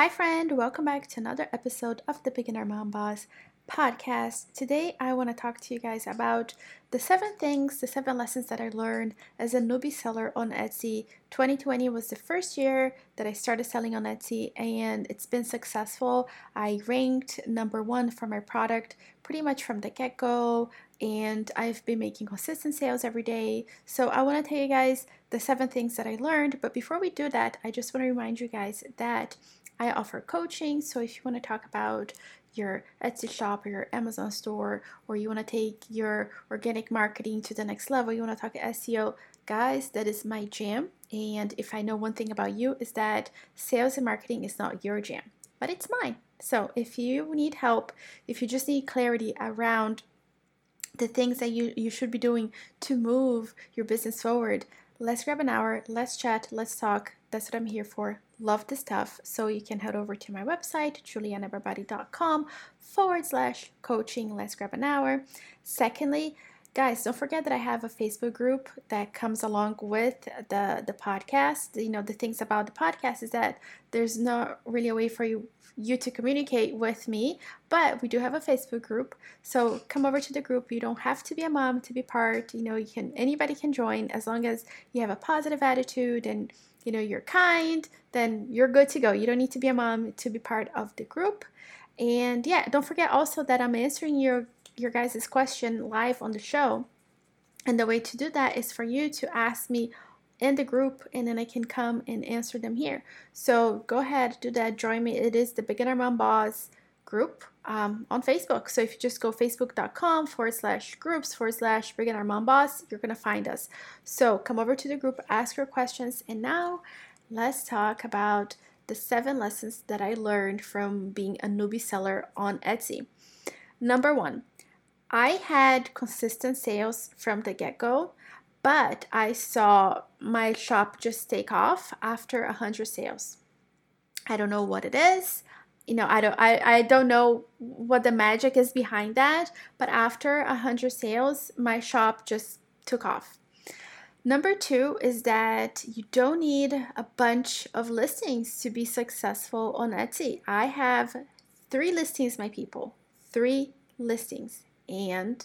Hi, friend. Welcome back to another episode of the Beginner Mom Boss podcast. Today, I want to talk to you guys about the seven things, the seven lessons that I learned as a newbie seller on Etsy. 2020 was the first year that I started selling on Etsy, and it's been successful. I ranked number one for my product pretty much from the get go, and I've been making consistent sales every day. So, I want to tell you guys the seven things that I learned. But before we do that, I just want to remind you guys that I offer coaching. So, if you want to talk about your Etsy shop or your Amazon store, or you want to take your organic marketing to the next level, you want to talk SEO, guys, that is my jam. And if I know one thing about you, is that sales and marketing is not your jam, but it's mine. So if you need help, if you just need clarity around the things that you, you should be doing to move your business forward, let's grab an hour, let's chat, let's talk. That's what I'm here for love the stuff, so you can head over to my website, julianabarbati.com forward slash coaching. Let's grab an hour. Secondly, guys don't forget that i have a facebook group that comes along with the the podcast. You know the things about the podcast is that there's not really a way for you you to communicate with me but we do have a facebook group. So come over to the group. You don't have to be a mom to be part. You know you can anybody can join as long as you have a positive attitude and you know you're kind then you're good to go you don't need to be a mom to be part of the group and yeah don't forget also that i'm answering your your guys' question live on the show and the way to do that is for you to ask me in the group and then I can come and answer them here. So go ahead, do that, join me. It is the Beginner Mom Boss group um, on Facebook. So if you just go facebook.com forward slash groups forward slash Beginner Mom Boss, you're going to find us. So come over to the group, ask your questions, and now let's talk about the seven lessons that I learned from being a newbie seller on Etsy. Number one, I had consistent sales from the get go, but I saw my shop just take off after 100 sales. I don't know what it is. You know, I don't I, I don't know what the magic is behind that, but after 100 sales, my shop just took off. Number two is that you don't need a bunch of listings to be successful on Etsy. I have three listings, my people, three listings, and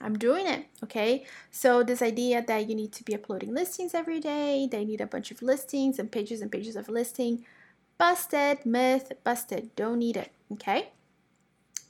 I'm doing it. Okay, so this idea that you need to be uploading listings every day, they need a bunch of listings and pages and pages of listing, busted, myth, busted, don't need it. Okay.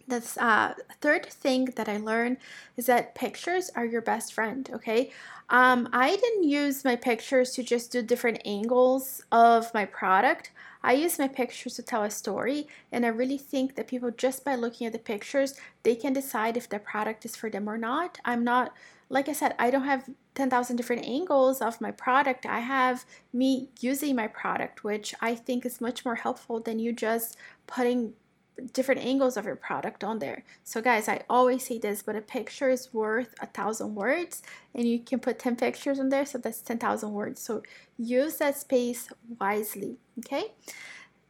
The uh, third thing that I learned is that pictures are your best friend. Okay, um, I didn't use my pictures to just do different angles of my product. I use my pictures to tell a story, and I really think that people, just by looking at the pictures, they can decide if the product is for them or not. I'm not, like I said, I don't have 10,000 different angles of my product. I have me using my product, which I think is much more helpful than you just putting different angles of your product on there. So guys, I always say this, but a picture is worth a thousand words and you can put 10 pictures on there. So that's 10,000 words. So use that space wisely. Okay.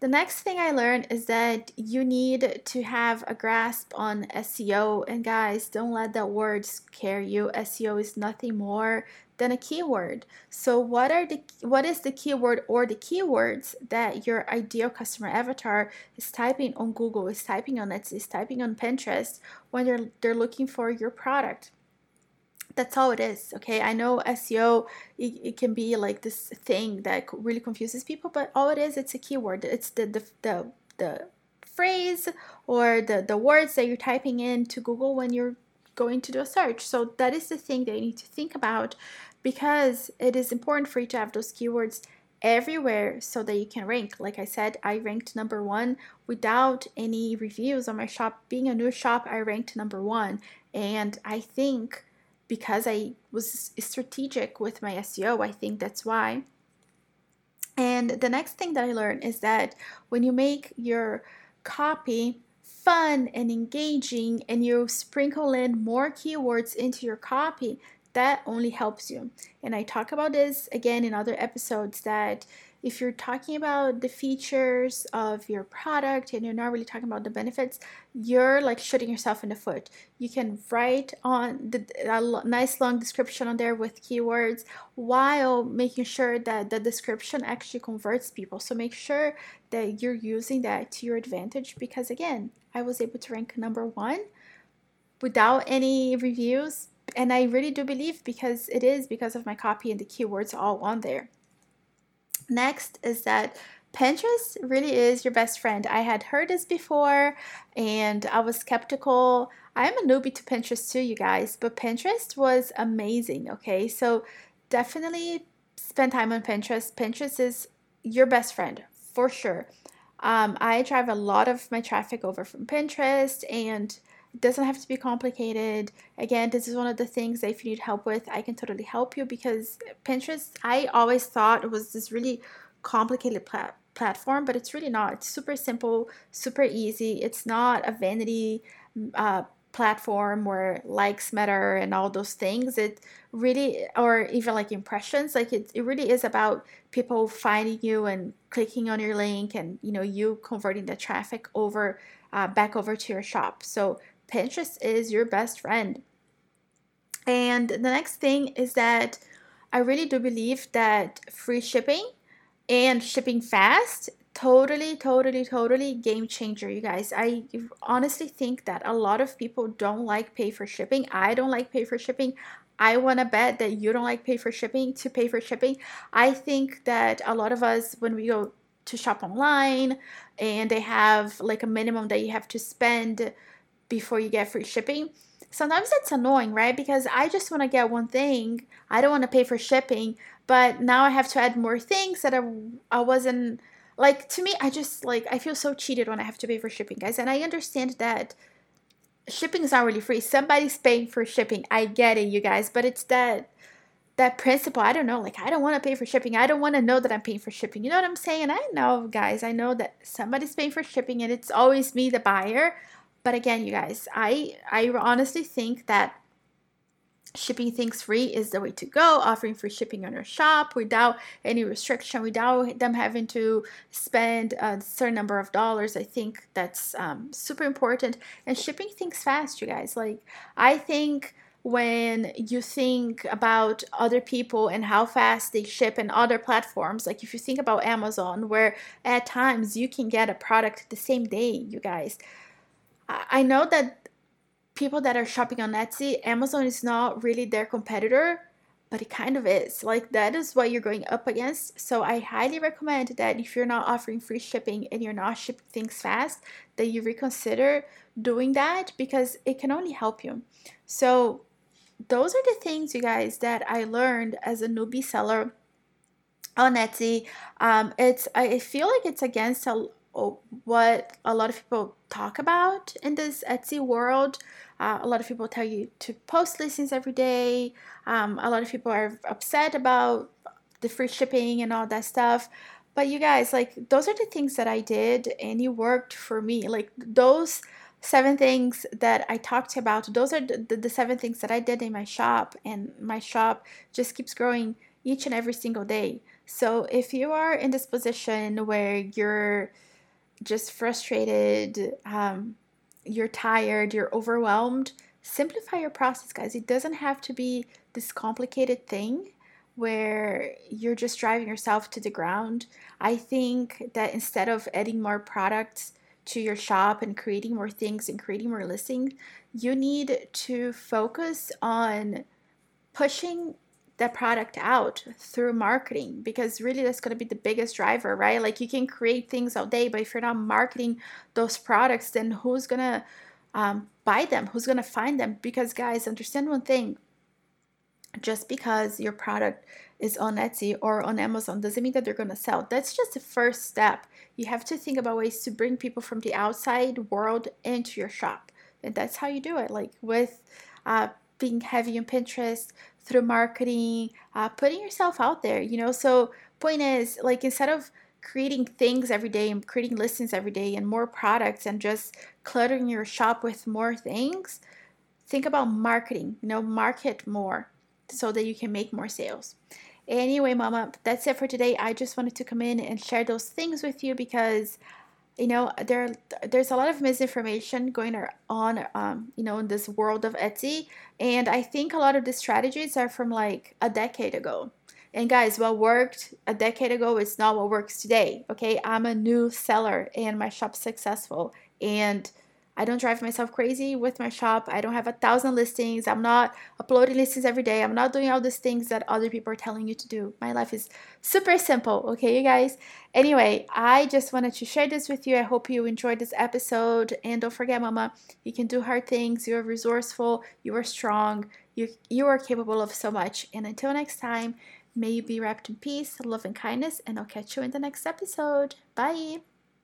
The next thing I learned is that you need to have a grasp on SEO. And guys, don't let that word scare you. SEO is nothing more than a keyword. So what are the what is the keyword or the keywords that your ideal customer avatar is typing on Google, is typing on Etsy, is typing on Pinterest when they're they're looking for your product? That's all it is, okay? I know SEO it, it can be like this thing that really confuses people, but all it is it's a keyword. It's the the the, the phrase or the the words that you're typing in to Google when you're going to do a search. So that is the thing that you need to think about because it is important for you to have those keywords everywhere so that you can rank. Like I said, I ranked number one without any reviews on my shop. Being a new shop, I ranked number one. And I think because I was strategic with my SEO, I think that's why. And the next thing that I learned is that when you make your copy fun and engaging and you sprinkle in more keywords into your copy, that only helps you. And I talk about this again in other episodes that if you're talking about the features of your product and you're not really talking about the benefits, you're like shooting yourself in the foot. You can write on the a nice long description on there with keywords while making sure that the description actually converts people. So make sure that you're using that to your advantage because again, I was able to rank number 1 without any reviews and I really do believe because it is because of my copy and the keywords all on there. Next is that Pinterest really is your best friend. I had heard this before and I was skeptical. I'm a newbie to Pinterest too, you guys, but Pinterest was amazing, okay? So definitely spend time on Pinterest. Pinterest is your best friend for sure. Um, I drive a lot of my traffic over from Pinterest and it doesn't have to be complicated. Again, this is one of the things that if you need help with, I can totally help you because Pinterest, I always thought it was this really complicated plat- platform, but it's really not. It's super simple, super easy. It's not a vanity uh, platform where likes matter and all those things. It really, or even like impressions, like it, it really is about people finding you and clicking on your link and, you know, you converting the traffic over uh, back over to your shop. So Pinterest is your best friend. And the next thing is that I really do believe that free shipping and shipping fast totally totally totally game changer you guys. I honestly think that a lot of people don't like pay for shipping. I don't like pay for shipping. I want to bet that you don't like pay for shipping to pay for shipping. I think that a lot of us when we go to shop online and they have like a minimum that you have to spend before you get free shipping. Sometimes it's annoying, right? Because I just want to get one thing. I don't want to pay for shipping, but now I have to add more things that I, I wasn't like to me I just like I feel so cheated when I have to pay for shipping, guys. And I understand that shipping is not really free. Somebody's paying for shipping. I get it, you guys, but it's that that principle. I don't know, like I don't want to pay for shipping. I don't want to know that I'm paying for shipping. You know what I'm saying? I know, guys. I know that somebody's paying for shipping and it's always me the buyer. But again, you guys, I I honestly think that shipping things free is the way to go. Offering free shipping on your shop without any restriction without them having to spend a certain number of dollars i think that's um, super important. And shipping things fast you guys. Like i think when you think about other people and how fast they ship in other platforms like if you think about amazon where at times you can get a product the same day you guys I know that people that are shopping on Etsy, Amazon is not really their competitor, but it kind of is. Like that is what you're going up against. So I highly recommend that if you're not offering free shipping and you're not shipping things fast, that you reconsider doing that because it can only help you. So those are the things, you guys, that I learned as a newbie seller on Etsy. Um, it's I feel like it's against a, what a lot of people talk about in this Etsy world. Uh, a lot of people tell you to post listings every day. Um, a lot of people are upset about the free shipping and all that stuff. But you guys, like, those are the things that I did and it worked for me. Like, those seven things that I talked about, those are the, the, the seven things that I did in my shop, and my shop just keeps growing each and every single day. So, if you are in this position where you're just frustrated, um, you're tired, you're overwhelmed, simplify your process, guys. It doesn't have to be this complicated thing where you're just driving yourself to the ground. I think that instead of adding more products to your shop and creating more things and creating more listings, you need to focus on pushing that product out through marketing because really that's going to be the biggest driver right like you can create things all day but if you're not marketing those products then who's going to um, buy them who's going to find them because guys understand one thing just because your product is on Etsy or on Amazon doesn't mean that they're going to sell. That's just the first step. You have to think about ways to bring people from the outside world into your shop. And that's how you do it. Like with uh, being heavy on Pinterest, through marketing, uh, putting yourself out there, you know. So, point is, like, instead of creating things every day and creating listings every day and more products and just cluttering your shop with more things, think about marketing, you know, market more so that you can make more sales. Anyway, Mama, that's it for today. I just wanted to come in and share those things with you because you know there there's a lot of misinformation going on um, you know in this world of etsy. And i think a lot of the strategies are from like a decade ago. And guys what worked a decade ago is not what works today okay? I'm a new seller and my shop's successful. And I don't drive myself crazy with my shop. I don't have a thousand listings. I'm not uploading listings every day. I'm not doing all these things that other people are telling you to do. My life is super simple, okay, you guys? Anyway, I just wanted to share this with you. I hope you enjoyed this episode. And don't forget, Mama, you can do hard things. You're resourceful. You are strong. You, you are capable of so much. And until next time, may you be wrapped in peace, love, and kindness. And I'll catch you in the next episode. Bye.